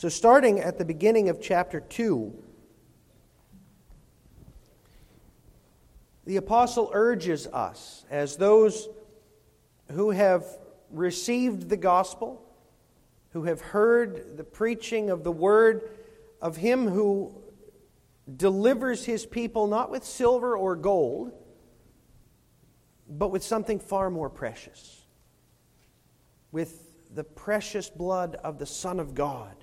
So, starting at the beginning of chapter 2, the apostle urges us, as those who have received the gospel, who have heard the preaching of the word of him who delivers his people not with silver or gold, but with something far more precious with the precious blood of the Son of God.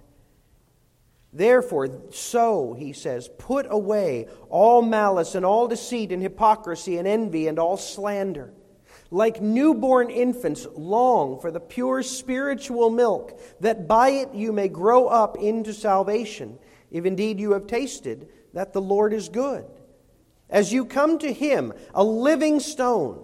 Therefore, so, he says, put away all malice and all deceit and hypocrisy and envy and all slander. Like newborn infants, long for the pure spiritual milk, that by it you may grow up into salvation, if indeed you have tasted that the Lord is good. As you come to him, a living stone,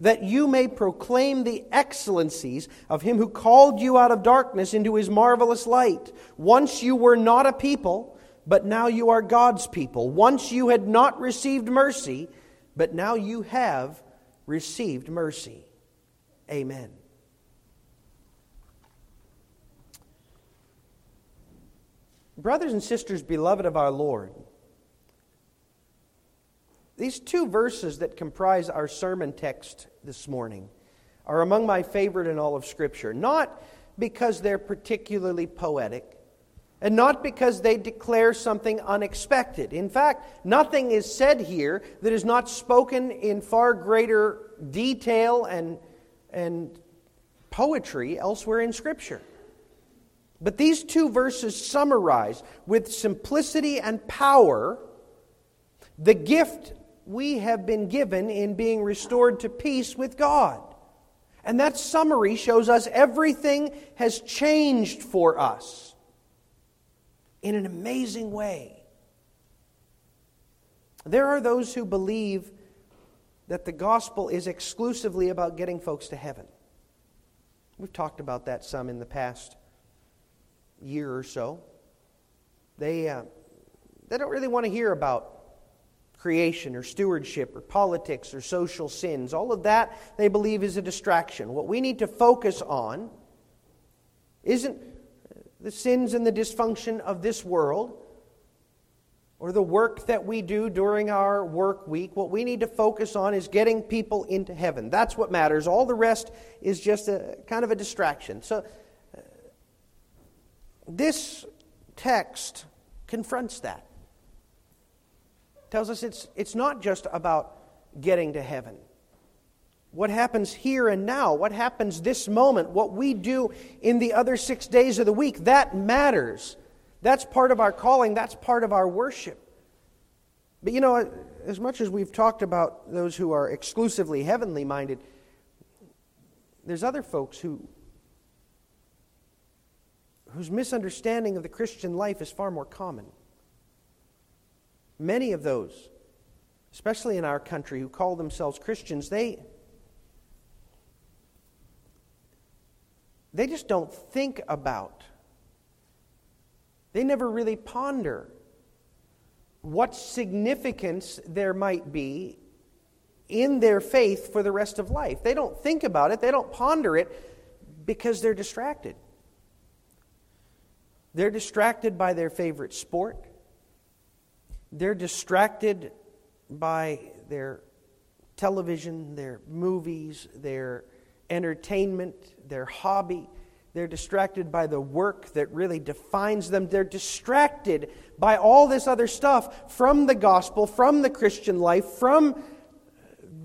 that you may proclaim the excellencies of him who called you out of darkness into his marvelous light. Once you were not a people, but now you are God's people. Once you had not received mercy, but now you have received mercy. Amen. Brothers and sisters, beloved of our Lord, these two verses that comprise our sermon text this morning are among my favorite in all of Scripture, not because they're particularly poetic, and not because they declare something unexpected. In fact, nothing is said here that is not spoken in far greater detail and, and poetry elsewhere in Scripture. But these two verses summarize with simplicity and power the gift we have been given in being restored to peace with God. And that summary shows us everything has changed for us in an amazing way. There are those who believe that the gospel is exclusively about getting folks to heaven. We've talked about that some in the past year or so. They, uh, they don't really want to hear about creation or stewardship or politics or social sins. All of that they believe is a distraction. What we need to focus on isn't the sins and the dysfunction of this world or the work that we do during our work week. What we need to focus on is getting people into heaven. That's what matters. All the rest is just a kind of a distraction. So uh, this text confronts that tells us it's, it's not just about getting to heaven. What happens here and now, what happens this moment, what we do in the other six days of the week, that matters. That's part of our calling, that's part of our worship. But you know, as much as we've talked about those who are exclusively heavenly minded, there's other folks who whose misunderstanding of the Christian life is far more common. Many of those, especially in our country, who call themselves Christians, they, they just don't think about, they never really ponder what significance there might be in their faith for the rest of life. They don't think about it, they don't ponder it because they're distracted. They're distracted by their favorite sport. They're distracted by their television, their movies, their entertainment, their hobby. They're distracted by the work that really defines them. They're distracted by all this other stuff from the gospel, from the Christian life, from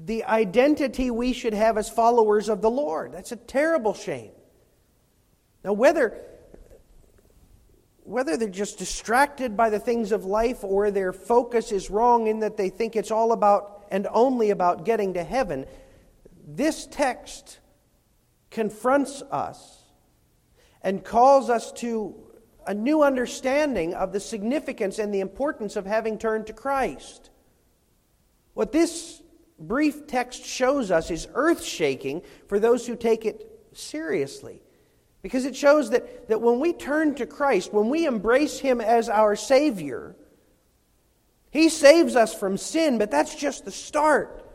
the identity we should have as followers of the Lord. That's a terrible shame. Now, whether, whether they're just distracted by the things of life or their focus is wrong in that they think it's all about and only about getting to heaven, this text confronts us and calls us to a new understanding of the significance and the importance of having turned to Christ. What this brief text shows us is earth shaking for those who take it seriously. Because it shows that, that when we turn to Christ, when we embrace Him as our Savior, He saves us from sin, but that's just the start.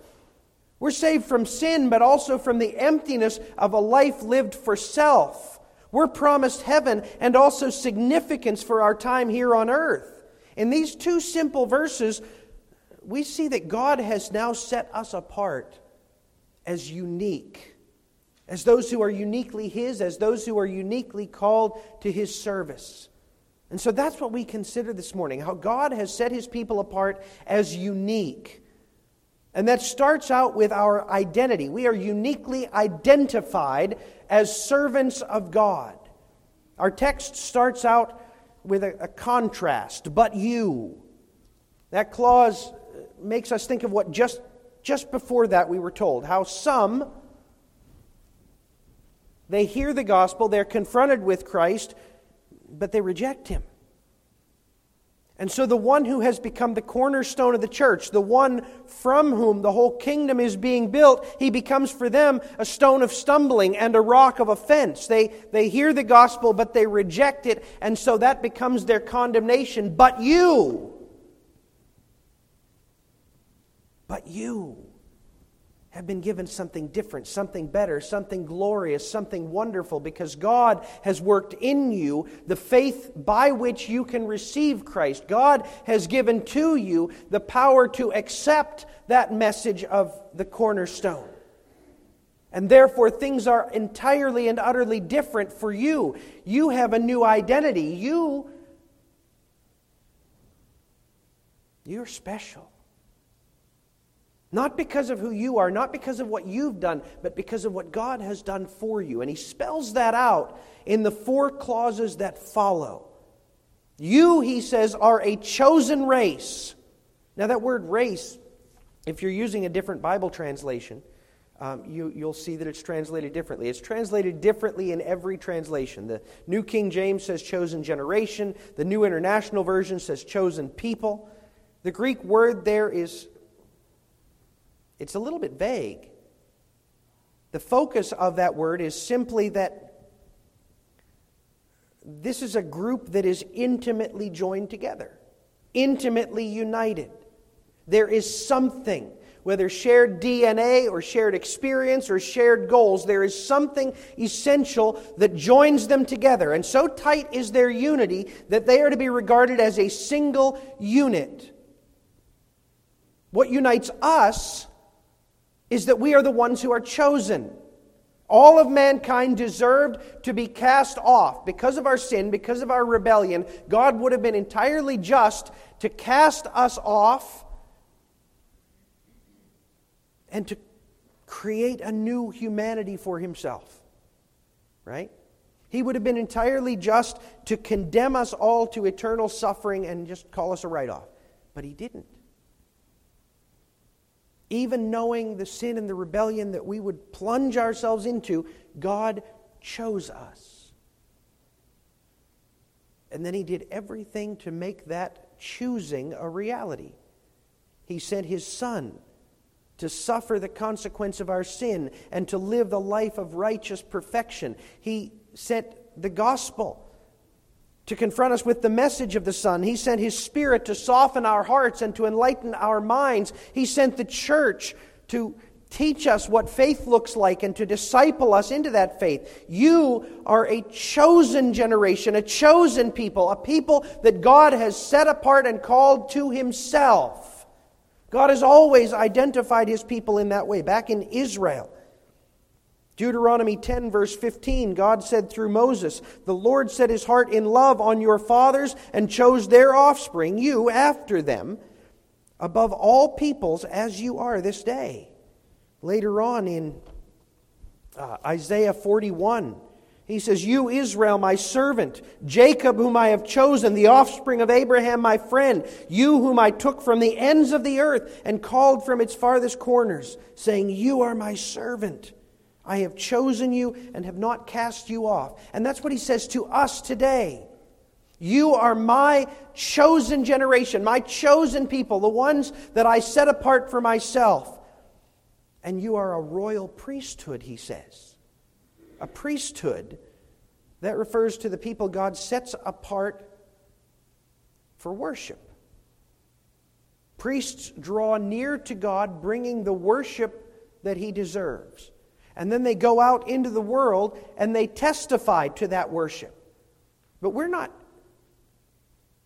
We're saved from sin, but also from the emptiness of a life lived for self. We're promised heaven and also significance for our time here on earth. In these two simple verses, we see that God has now set us apart as unique, as those who are uniquely His, as those who are uniquely called to His service. And so that's what we consider this morning how God has set His people apart as unique. And that starts out with our identity. We are uniquely identified as servants of God. Our text starts out with a, a, contrast, but you. That clause makes us think of what just, just before that we were told how some, they hear the gospel, they're confronted with Christ, but they reject him. And so, the one who has become the cornerstone of the church, the one from whom the whole kingdom is being built, he becomes for them a stone of stumbling and a rock of offense. They, they hear the gospel, but they reject it, and so that becomes their condemnation. But you, but you, have been given something different, something better, something glorious, something wonderful, because God has worked in you the faith by which you can receive Christ. God has given to you the power to accept that message of the cornerstone. And therefore, things are entirely and utterly different for you. You have a new identity. You, you're special. Not because of who you are, not because of what you've done, but because of what God has done for you. And he spells that out in the four clauses that follow. You, he says, are a chosen race. Now, that word race, if you're using a different Bible translation, um, you, you'll see that it's translated differently. It's translated differently in every translation. The New King James says chosen generation, the New International Version says chosen people. The Greek word there is it's a little bit vague. The focus of that word is simply that this is a group that is intimately joined together, intimately united. There is something, whether shared DNA or shared experience or shared goals, there is something essential that joins them together. And so tight is their unity that they are to be regarded as a single unit. What unites us is that we are the ones who are chosen. All of mankind deserved to be cast off. Because of our sin, because of our rebellion, God would have been entirely just to cast us off and to create a new humanity for himself. Right? He would have been entirely just to condemn us all to eternal suffering and just call us a write off. But he didn't even knowing the sin and the rebellion that we would plunge ourselves into, God chose us. And then He did everything to make that choosing a reality. He sent His Son to suffer the consequence of our sin and to live the life of righteous perfection. He sent the gospel to confront us with the message of the Son. He sent His Spirit to soften our hearts and to enlighten our minds. He sent the church to teach us what faith looks like and to disciple us into that faith. You are a chosen generation, a chosen people, a people that God has set apart and called to Himself. God has always identified His people in that way. Back in Israel, Deuteronomy 10, verse 15, God said through Moses, The Lord set his heart in love on your fathers and chose their offspring, you, after them, above all peoples as you are this day. Later on in uh, Isaiah 41, he says, You, Israel, my servant, Jacob, whom I have chosen, the offspring of Abraham, my friend, you, whom I took from the ends of the earth and called from its farthest corners, saying, You are my servant. I have chosen you and have not cast you off. And that's what he says to us today. You are my chosen generation, my chosen people, the ones that I set apart for myself. And you are a royal priesthood, he says. A priesthood that refers to the people God sets apart for worship. Priests draw near to God, bringing the worship that he deserves. And then they go out into the world and they testify to that worship. But we're not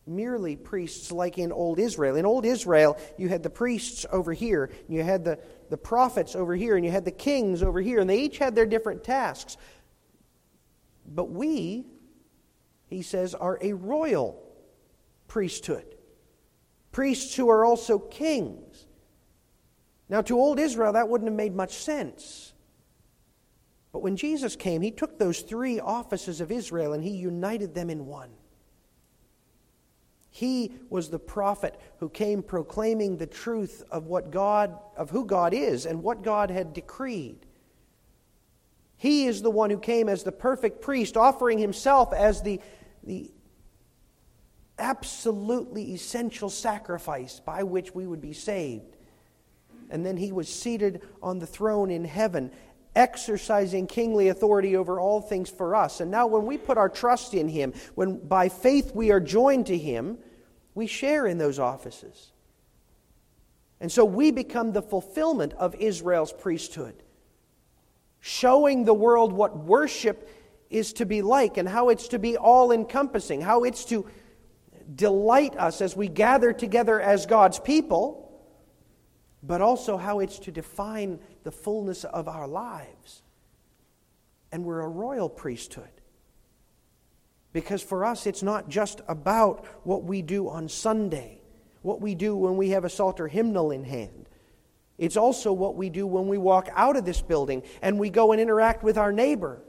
merely priests like in old Israel. In old Israel, you had the priests over here, and you had the, the prophets over here, and you had the kings over here, and they each had their different tasks. But we, he says, are a royal priesthood. Priests who are also kings. Now, to old Israel, that wouldn't have made much sense. But when Jesus came, he took those three offices of Israel and he united them in one. He was the prophet who came proclaiming the truth of what God of who God is and what God had decreed. He is the one who came as the perfect priest, offering himself as the, the absolutely essential sacrifice by which we would be saved. And then he was seated on the throne in heaven exercising kingly authority over all things for us. And now, when we put our trust in Him, when by faith we are joined to Him, we share in those offices. And so we become the fulfillment of Israel's priesthood, showing the world what worship is to be like and how it's to be all encompassing, how it's to delight us as we gather together as God's people but also how it's to define the fullness of our lives. And we're a royal priesthood. Because for us, it's not just about what we do on Sunday, what we do when we have a Psalter hymnal in hand. It's also what we do when we walk out of this building and we go and interact with our neighbor,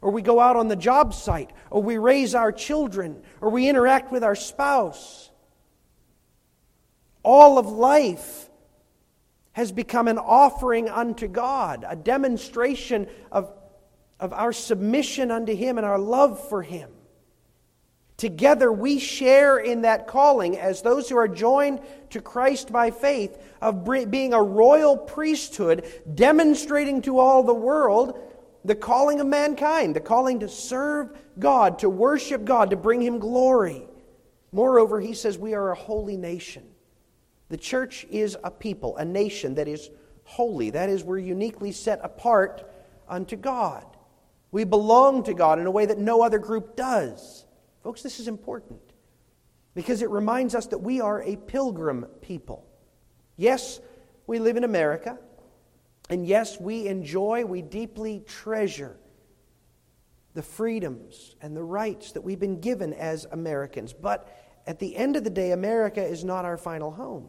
or we go out on the job site, or we raise our children, or we interact with our spouse. All of life has become an offering unto God, a demonstration of, of our submission unto Him and our love for Him. Together, we share in that calling as those who are joined to Christ by faith of being a royal priesthood, demonstrating to all the world the calling of mankind, the calling to serve God, to worship God, to bring Him glory. Moreover, he says we are a holy nation. The church is a people, a nation that is holy. That is, we're uniquely set apart unto God. We belong to God in a way that no other group does. Folks, this is important because it reminds us that we are a pilgrim people. Yes, we live in America, and yes, we enjoy, we deeply treasure the freedoms and the rights that we've been given as Americans. But at the end of the day, America is not our final home.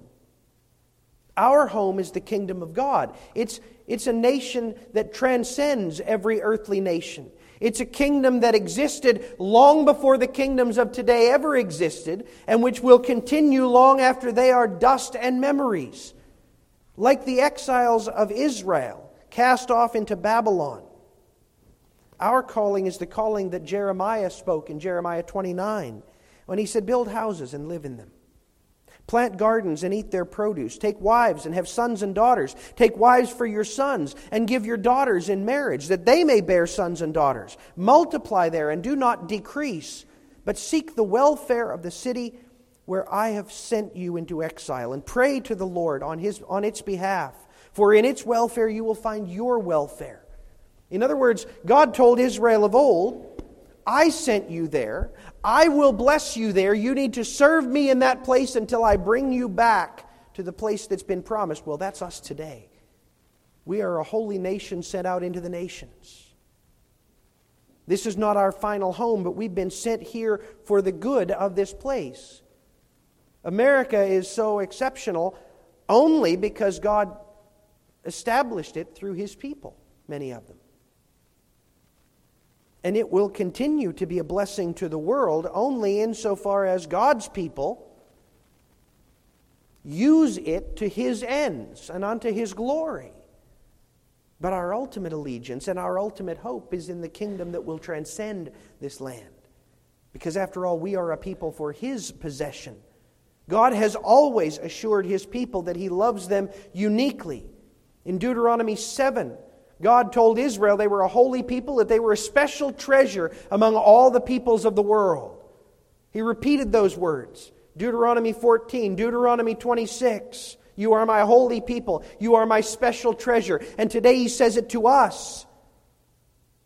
Our home is the kingdom of God. It's, it's a nation that transcends every earthly nation. It's a kingdom that existed long before the kingdoms of today ever existed, and which will continue long after they are dust and memories. Like the exiles of Israel cast off into Babylon. Our calling is the calling that Jeremiah spoke in Jeremiah 29 when he said, Build houses and live in them. Plant gardens and eat their produce. Take wives and have sons and daughters. Take wives for your sons and give your daughters in marriage, that they may bear sons and daughters. Multiply there and do not decrease, but seek the welfare of the city where I have sent you into exile, and pray to the Lord on, his, on its behalf. For in its welfare you will find your welfare. In other words, God told Israel of old, I sent you there. I will bless you there. You need to serve me in that place until I bring you back to the place that's been promised. Well, that's us today. We are a holy nation sent out into the nations. This is not our final home, but we've been sent here for the good of this place. America is so exceptional only because God established it through his people, many of them. And it will continue to be a blessing to the world only insofar as God's people use it to his ends and unto his glory. But our ultimate allegiance and our ultimate hope is in the kingdom that will transcend this land. Because after all, we are a people for his possession. God has always assured his people that he loves them uniquely. In Deuteronomy 7, God told Israel they were a holy people, that they were a special treasure among all the peoples of the world. He repeated those words. Deuteronomy 14, Deuteronomy 26. You are my holy people. You are my special treasure. And today he says it to us.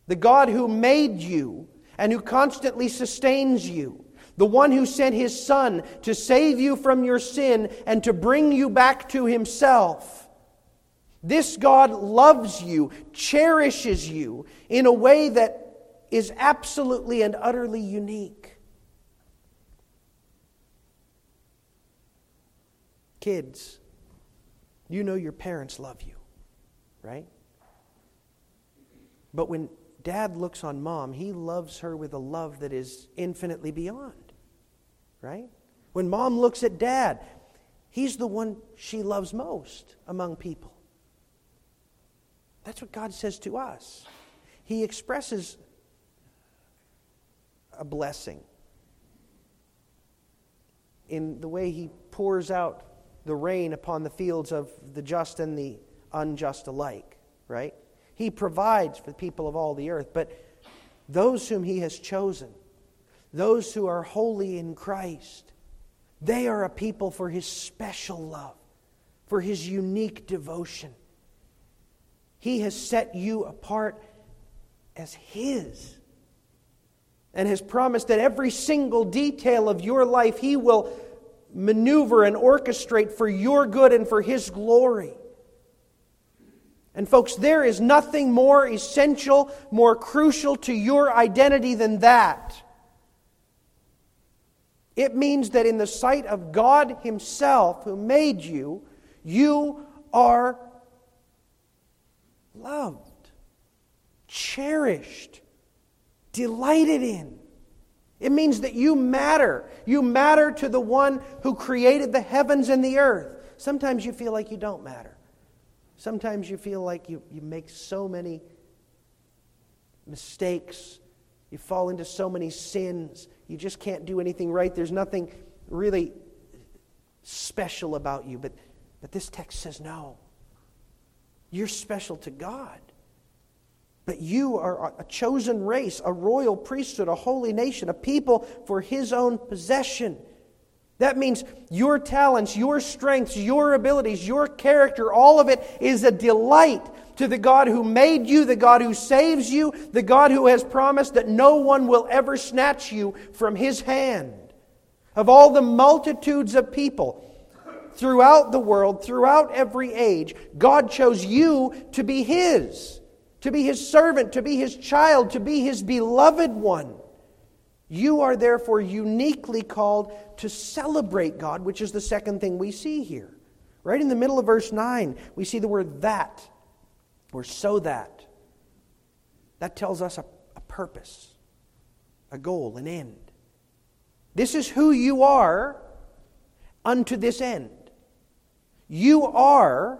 The God who made you and who constantly sustains you, the one who sent his Son to save you from your sin and to bring you back to himself. This God loves you, cherishes you in a way that is absolutely and utterly unique. Kids, you know your parents love you, right? But when dad looks on mom, he loves her with a love that is infinitely beyond, right? When mom looks at dad, he's the one she loves most among people. That's what God says to us. He expresses a blessing in the way he pours out the rain upon the fields of the just and the unjust alike, right? He provides for the people of all the earth, but those whom he has chosen, those who are holy in Christ, they are a people for his special love, for his unique devotion. He has set you apart as his and has promised that every single detail of your life he will maneuver and orchestrate for your good and for His glory. And, folks, there is nothing more essential, more crucial to your identity than that. It means that in the sight of God Himself, who made you, you are loved, cherished, delighted in. It means that you matter. You matter to the one who created the heavens and the earth. Sometimes you feel like you don't matter. Sometimes you feel like you, you make so many mistakes. You fall into so many sins. You just can't do anything right. There's nothing really special about you. But, but this text says no. You're special to God. But you are a chosen race, a royal priesthood, a holy nation, a people for his own possession. That means your talents, your strengths, your abilities, your character, all of it is a delight to the God who made you, the God who saves you, the God who has promised that no one will ever snatch you from his hand. Of all the multitudes of people throughout the world, throughout every age, God chose you to be his to be his servant, to be his child, to be his beloved one. You are therefore uniquely called to celebrate God, which is the second thing we see here. Right in the middle of verse 9, we see the word that, or so that. That tells us a, a purpose, a goal, an end. This is who you are unto this end. You are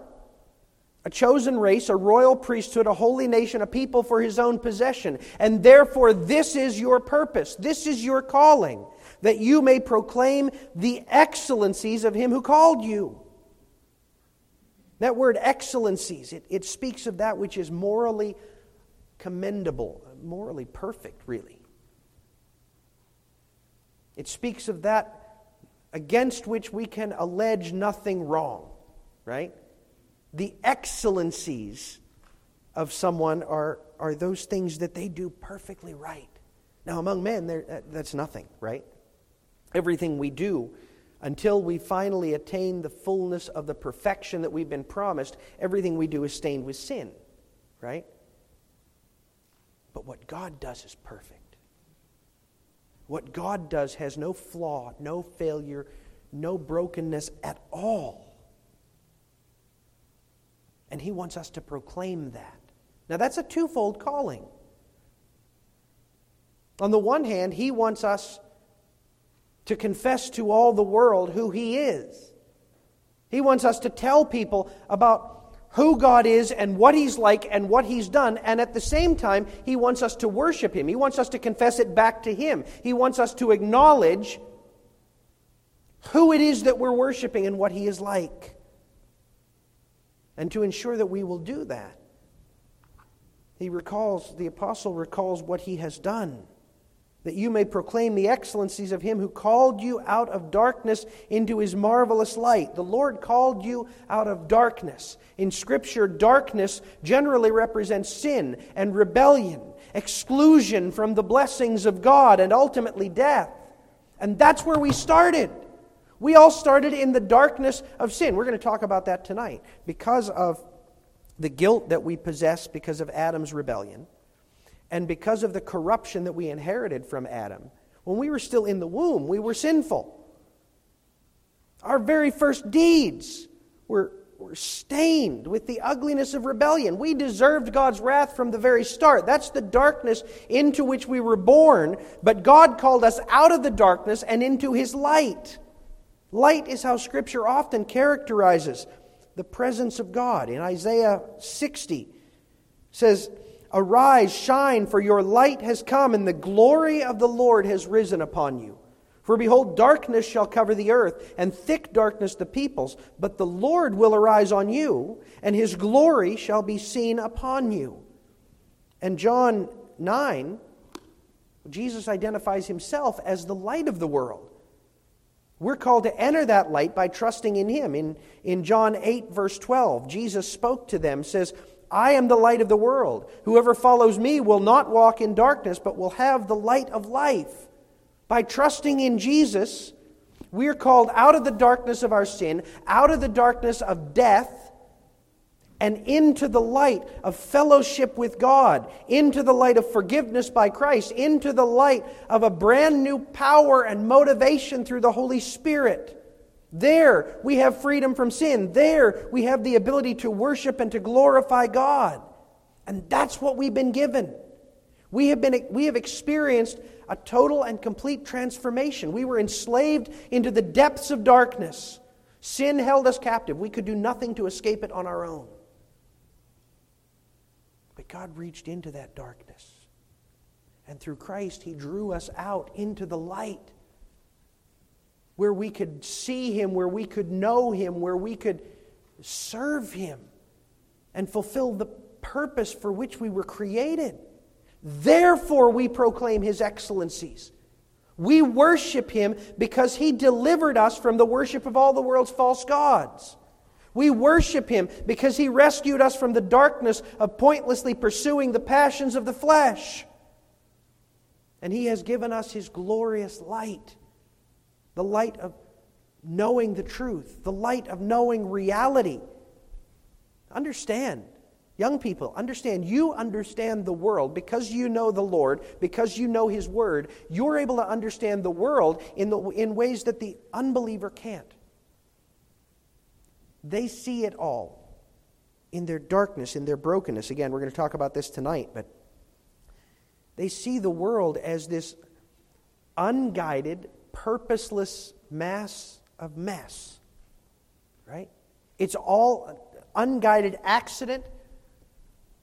a chosen race, a royal priesthood, a holy nation, a people for his own possession. And therefore, this is your purpose. This is your calling, that you may proclaim the excellencies of him who called you. That word excellencies, it, it speaks of that which is morally commendable, morally perfect, really. It speaks of that against which we can allege nothing wrong, right? the excellencies of someone are, are those things that they do perfectly right. Now, among men, that's nothing, right? Everything we do until we finally attain the fullness of the perfection that we've been promised, everything we do is stained with sin, right? But what God does is perfect. What God does has no flaw, no failure, no brokenness at all. And He wants us to proclaim that. Now, that's a twofold calling. On the one hand, He wants us to confess to all the world who He is. He wants us to tell people about who God is and what He's like and what He's done. And at the same time, He wants us to worship Him. He wants us to confess it back to Him. He wants us to acknowledge who it is that we're worshiping and what He is like. And to ensure that we will do that, He recalls, the apostle recalls what He has done that you may proclaim the excellencies of him who called you out of darkness into his marvelous light. The Lord called you out of darkness. In Scripture, darkness generally represents sin and rebellion, exclusion from the blessings of God, and ultimately death. And that's where we started. We all started in the darkness of sin. We're going to talk about that tonight because of the guilt that we possess because of Adam's rebellion and because of the corruption that we inherited from Adam. When we were still in the womb, we were sinful. Our very first deeds were, were stained with the ugliness of rebellion. We deserved God's wrath from the very start. That's the darkness into which we were born, but God called us out of the darkness and into His light. Light is how Scripture often characterizes the presence of God. In Isaiah 60, says, Arise, shine, for your light has come, and the glory of the Lord has risen upon you. For behold, darkness shall cover the earth, and thick darkness the peoples. But the Lord will arise on you, and his glory shall be seen upon you. And John 9, Jesus identifies himself as the light of the world. We're called to enter that light by trusting in him. In, in John 8, verse 12, Jesus spoke to them, says, I am the light of the world. Whoever follows me will not walk in darkness, but will have the light of life. By trusting in Jesus, we are called out of the darkness of our sin, out of the darkness of death, and into the light of fellowship with God, into the light of forgiveness by Christ, into the light of a brand new power and motivation through the Holy Spirit. There we have freedom from sin. There we have the ability to worship and to glorify God. And that's what we've been given. We have, been, we have experienced a total and complete transformation. We were enslaved into the depths of darkness. Sin held us captive. We could do nothing to escape it on our own. God reached into that darkness. And through Christ, He drew us out into the light where we could see Him, where we could know Him, where we could serve Him and fulfill the purpose for which we were created. Therefore, we proclaim His excellencies. We worship Him because He delivered us from the worship of all the world's false gods. We worship Him because He rescued us from the darkness of pointlessly pursuing the passions of the flesh. And He has given us His glorious light the light of knowing the truth, the light of knowing reality. Understand, young people, understand. You understand the world because you know the Lord, because you know His Word. You're able to understand the world in, the, in ways that the unbeliever can't. They see it all in their darkness, in their brokenness. Again, we're going to talk about this tonight, but they see the world as this unguided, purposeless mass of mess. Right? It's all unguided accident.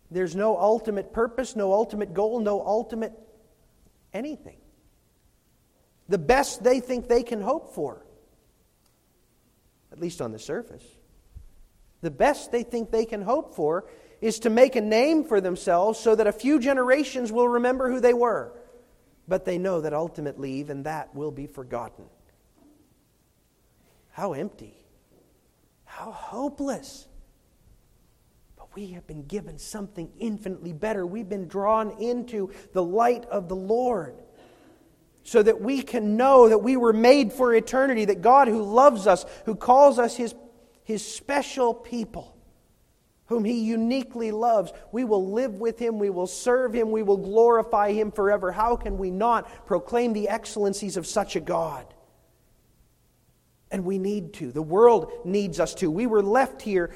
There's no ultimate purpose, no ultimate goal, no ultimate anything. The best they think they can hope for, at least on the surface, the best they think they can hope for is to make a name for themselves so that a few generations will remember who they were but they know that ultimately even that will be forgotten. How empty. How hopeless. But we have been given something infinitely better. We've been drawn into the light of the Lord so that we can know that we were made for eternity, that God, who loves us, who calls us his, his special people, whom he uniquely loves. We will live with him, we will serve him, we will glorify him forever. How can we not proclaim the excellencies of such a God? And we need to. The world needs us to. We were left here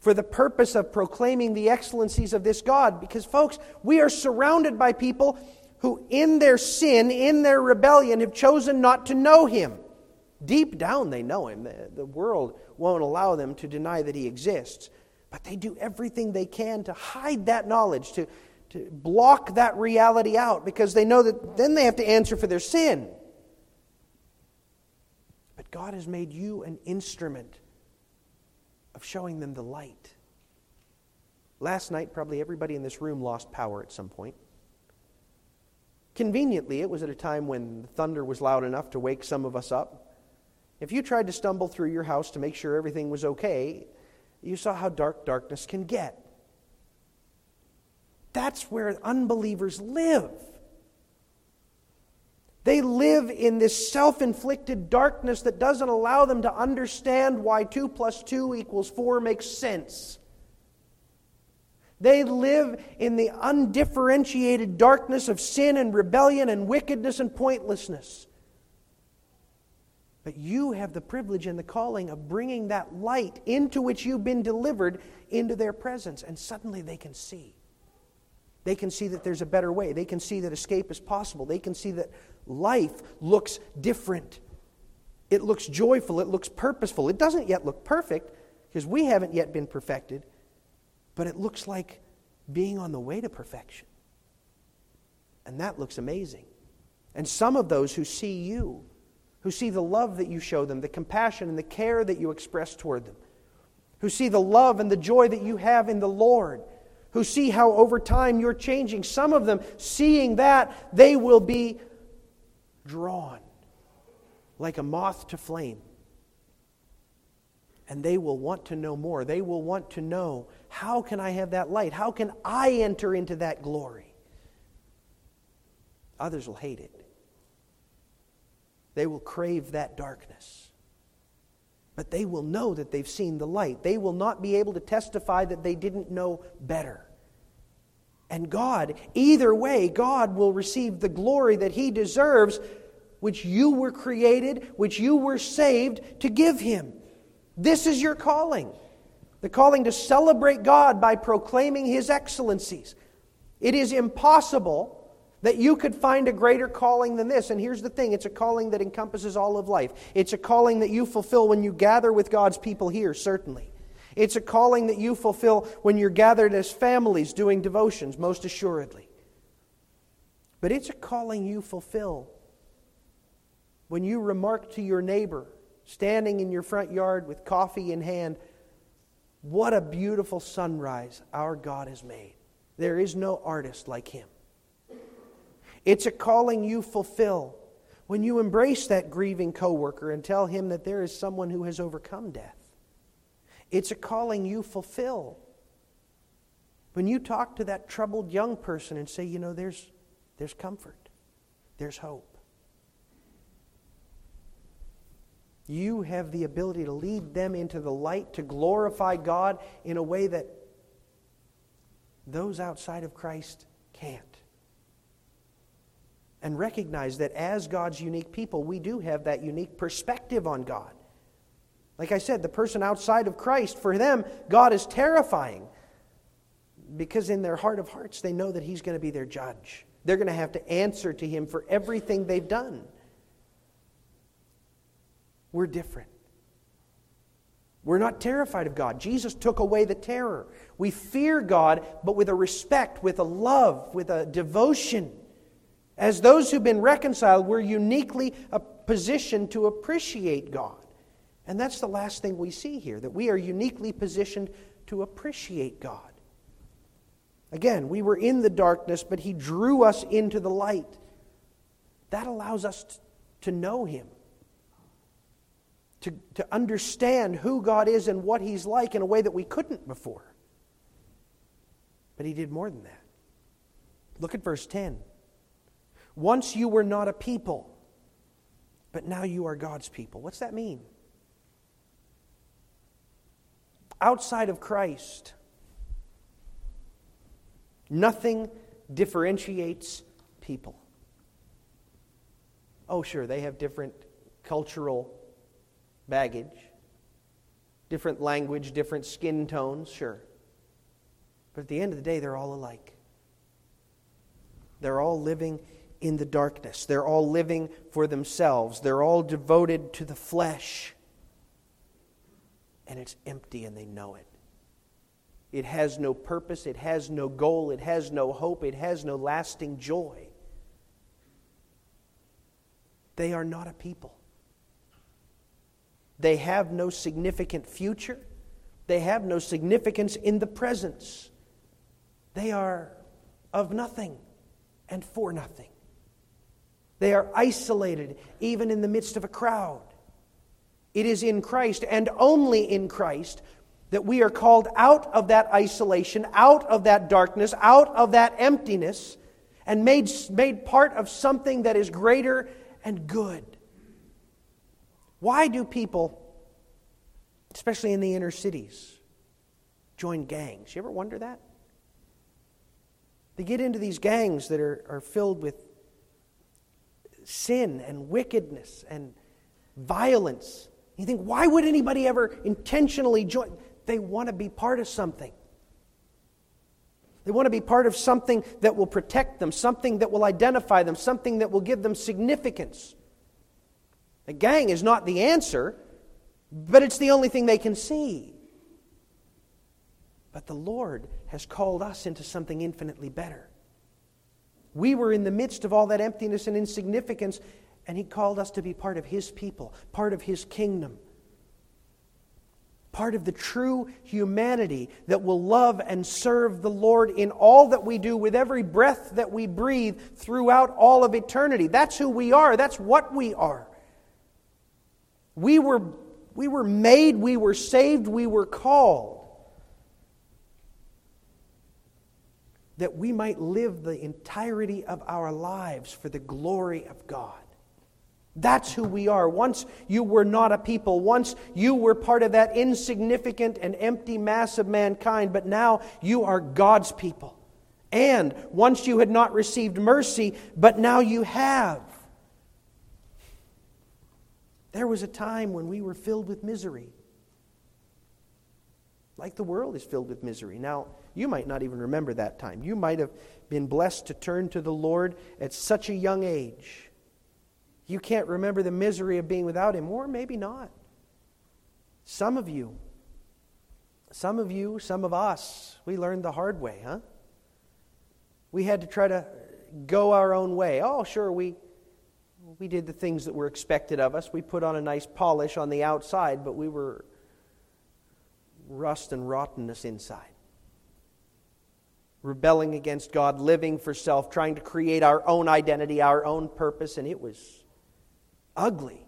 for the purpose of proclaiming the excellencies of this God because, folks, we are surrounded by people who, in their sin, in their rebellion, have chosen not to know him. Deep down, they know him. The, the world won't allow them to deny that he exists. But they do everything they can to hide that knowledge, to, to block that reality out, because they know that then they have to answer for their sin. But God has made you an instrument of showing them the light. Last night, probably everybody in this room lost power at some point. Conveniently, it was at a time when the thunder was loud enough to wake some of us up. If you tried to stumble through your house to make sure everything was okay, you saw how dark darkness can get. That's where unbelievers live. They live in this self inflicted darkness that doesn't allow them to understand why 2 plus 2 equals 4 makes sense. They live in the undifferentiated darkness of sin and rebellion and wickedness and pointlessness. But you have the privilege and the calling of bringing that light into which you've been delivered into their presence, and suddenly they can see. They can see that there's a better way. They can see that escape is possible. They can see that life looks different. It looks joyful. It looks purposeful. It doesn't yet look perfect because we haven't yet been perfected, but it looks like being on the way to perfection. And that looks amazing. And some of those who see you, who see the love that you show them, the compassion and the care that you express toward them, who see the love and the joy that you have in the Lord, who see how over time you're changing. Some of them, seeing that, they will be drawn like a moth to flame. And they will want to know more. They will want to know how can I have that light? How can I enter into that glory? Others will hate it. They will crave that darkness. But they will know that they've seen the light. They will not be able to testify that they didn't know better. And God, either way, God will receive the glory that He deserves, which you were created, which you were saved to give Him. This is your calling the calling to celebrate God by proclaiming His excellencies. It is impossible that you could find a greater calling than this. And here's the thing it's a calling that encompasses all of life. It's a calling that you fulfill when you gather with God's people here, certainly. It's a calling that you fulfill when you're gathered as families doing devotions, most assuredly. But it's a calling you fulfill when you remark to your neighbor, standing in your front yard with coffee in hand, what a beautiful sunrise our God has made. There is no artist like him. It's a calling you fulfill when you embrace that grieving coworker and tell him that there is someone who has overcome death. It's a calling you fulfill when you talk to that troubled young person and say, you know, there's, there's comfort, there's hope. You have the ability to lead them into the light, to glorify God in a way that those outside of Christ can't and recognize that as God's unique people, we do have that unique perspective on God. Like I said, the person outside of Christ, for them, God is terrifying because in their heart of hearts, they know that He's going to be their judge. They're going to have to answer to Him for everything they've done. We're different. We're not terrified of God. Jesus took away the terror. We fear God, but with a respect, with a love, with a devotion. As those who've been reconciled, we're uniquely positioned to appreciate God. And that's the last thing we see here that we are uniquely positioned to appreciate God. Again, we were in the darkness, but He drew us into the light. That allows us to know Him, to, to understand who God is and what He's like in a way that we couldn't before. But He did more than that. Look at verse 10. Once you were not a people, but now you are God's people. What's that mean? Outside of Christ, Nothing differentiates people. Oh, sure, they have different cultural baggage, different language, different skin tones, sure. But at the end of the day, they're all alike. They're all living in the darkness. They're all living for themselves. They're all devoted to the flesh. And it's empty, and they know it. It has no purpose, it has no goal, it has no hope, it has no lasting joy. They are not a people. They have no significant future. They have no significance in the presence. They are of nothing and for nothing. They are isolated even in the midst of a crowd. It is in Christ and only in Christ that we are called out of that isolation, out of that darkness, out of that emptiness, and made, made part of something that is greater and good. Why do people, especially in the inner cities, join gangs? You ever wonder that? They get into these gangs that are, are filled with sin and wickedness and violence. You think, why would anybody ever intentionally join? They want to be part of something. They want to be part of something that will protect them, something that will identify them, something that will give them significance. A gang is not the answer, but it's the only thing they can see. But the Lord has called us into something infinitely better. We were in the midst of all that emptiness and insignificance, and He called us to be part of His people, part of His kingdom part of the true humanity that will love and serve the Lord in all that we do with every breath that we breathe throughout all of eternity. That's who we are, that's what we are. We were, we were made, we were saved, we were called that we might live the entirety of our lives for the glory of God. That's who we are. Once you were not a people. Once you were part of that insignificant and empty mass of mankind, but now you are God's people. And once you had not received mercy, but now you have. There was a time when we were filled with misery. Like the world is filled with misery. Now, you might not even remember that time. You might have been blessed to turn to the Lord at such a young age you can't remember the misery of being without Him, or maybe not. Some of you, some of you, some of us, we learned the hard way, huh? We had to try to go our own way. Oh, sure, we, we did the things that were expected of us. We put on a nice polish on the outside, but we were rust and rottenness inside. Rebelling against God, living for self, trying to create our own identity, our own purpose, and it was ugly.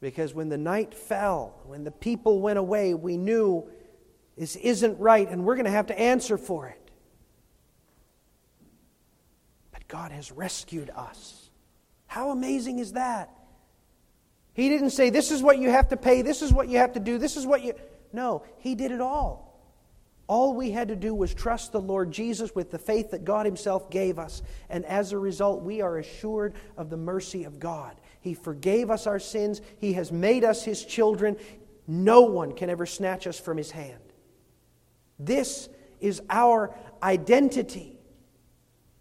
Because when the night fell, when the people went away, we knew this isn't right and we're going to have to answer for it. But God has rescued us. How amazing is that? He didn't say, This is what you have to pay, this is what you have to do, this is what you. No, He did it all. All we had to do was trust the Lord Jesus with the faith that God Himself gave us. And as a result, we are assured of the mercy of God. He forgave us our sins, He has made us His children. No one can ever snatch us from His hand. This is our identity.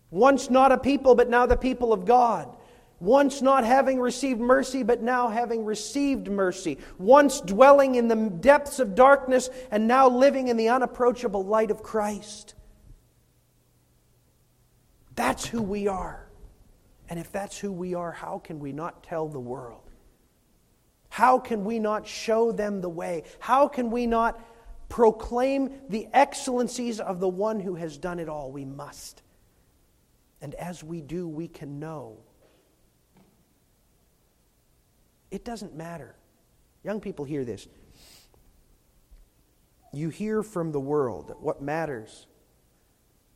Once not a people, but now the people of God. Once not having received mercy, but now having received mercy. Once dwelling in the depths of darkness, and now living in the unapproachable light of Christ. That's who we are. And if that's who we are, how can we not tell the world? How can we not show them the way? How can we not proclaim the excellencies of the one who has done it all? We must. And as we do, we can know it doesn't matter. Young people hear this. You hear from the world that what matters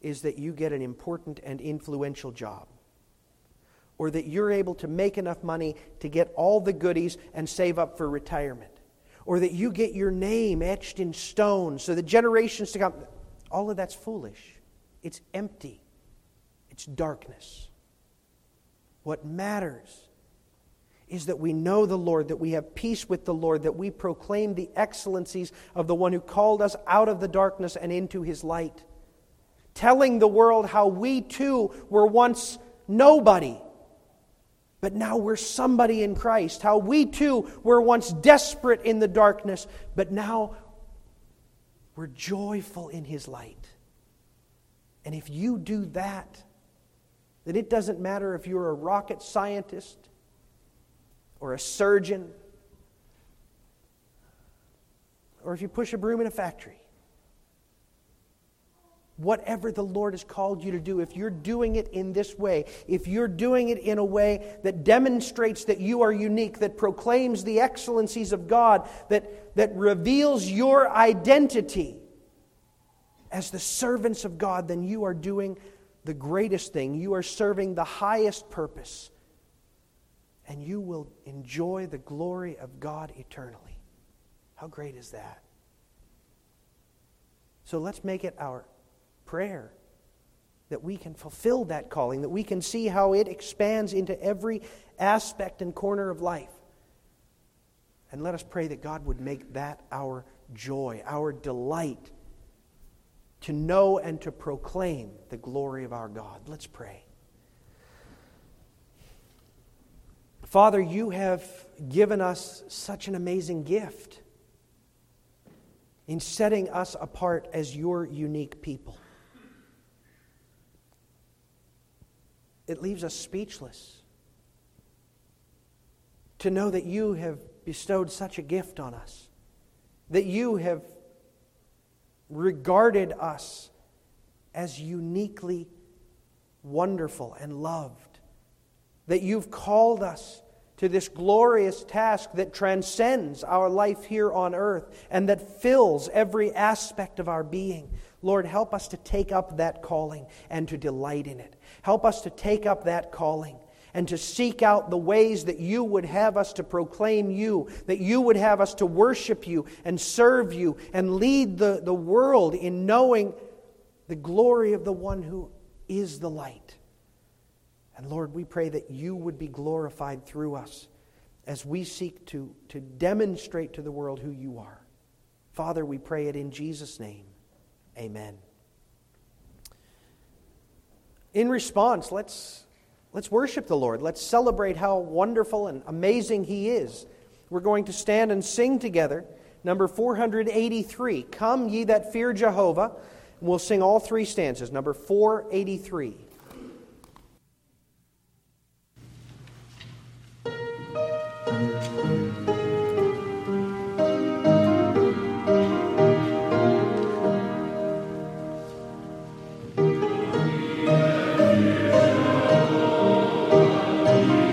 is that you get an important and influential job, or that you're able to make enough money to get all the goodies and save up for retirement, or that you get your name etched in stone so that generations to come. All of that's foolish. it's empty, it's darkness. What matters is that we know the Lord, that we have peace with the Lord, that we proclaim the excellencies of the one who called us out of the darkness and into his light. Telling the world how we too were once nobody, but now we're somebody in Christ. How we too were once desperate in the darkness, but now we're joyful in his light. And if you do that, then it doesn't matter if you're a rocket scientist or a surgeon, or if you push a broom in a factory. Whatever the Lord has called you to do, if you're doing it in this way, if you're doing it in a way that demonstrates that you are unique, that proclaims the excellencies of God, that, that reveals your identity as the servants of God, then you are doing the greatest thing. You are serving the highest purpose and you will enjoy the glory of God eternally. How great is that? So let's make it our prayer that we can fulfill that calling, that we can see how it expands into every aspect and corner of life. And let us pray that God would make that our joy, our delight to know and to proclaim the glory of our God. Let's pray. Father, you have given us such an amazing gift in setting us apart as your unique people. It leaves us speechless to know that you have bestowed such a gift on us, that you have regarded us as uniquely wonderful and loved that you've called us to this glorious task that transcends our life here on earth and that fills every aspect of our being. Lord, help us to take up that calling and to delight in it. Help us to take up that calling and to seek out the ways that you would have us to proclaim you, that you would have us to worship you and serve you and lead the, the world in knowing the glory of the one who is the light. And Lord, we pray that you would be glorified through us as we seek to, to demonstrate to the world who you are. Father, we pray it in Jesus' name. Amen. In response, let's, let's worship the Lord. Let's celebrate how wonderful and amazing He is. We're going to stand and sing together. Number 483 Come, ye that fear Jehovah. And we'll sing all three stanzas. Number 483.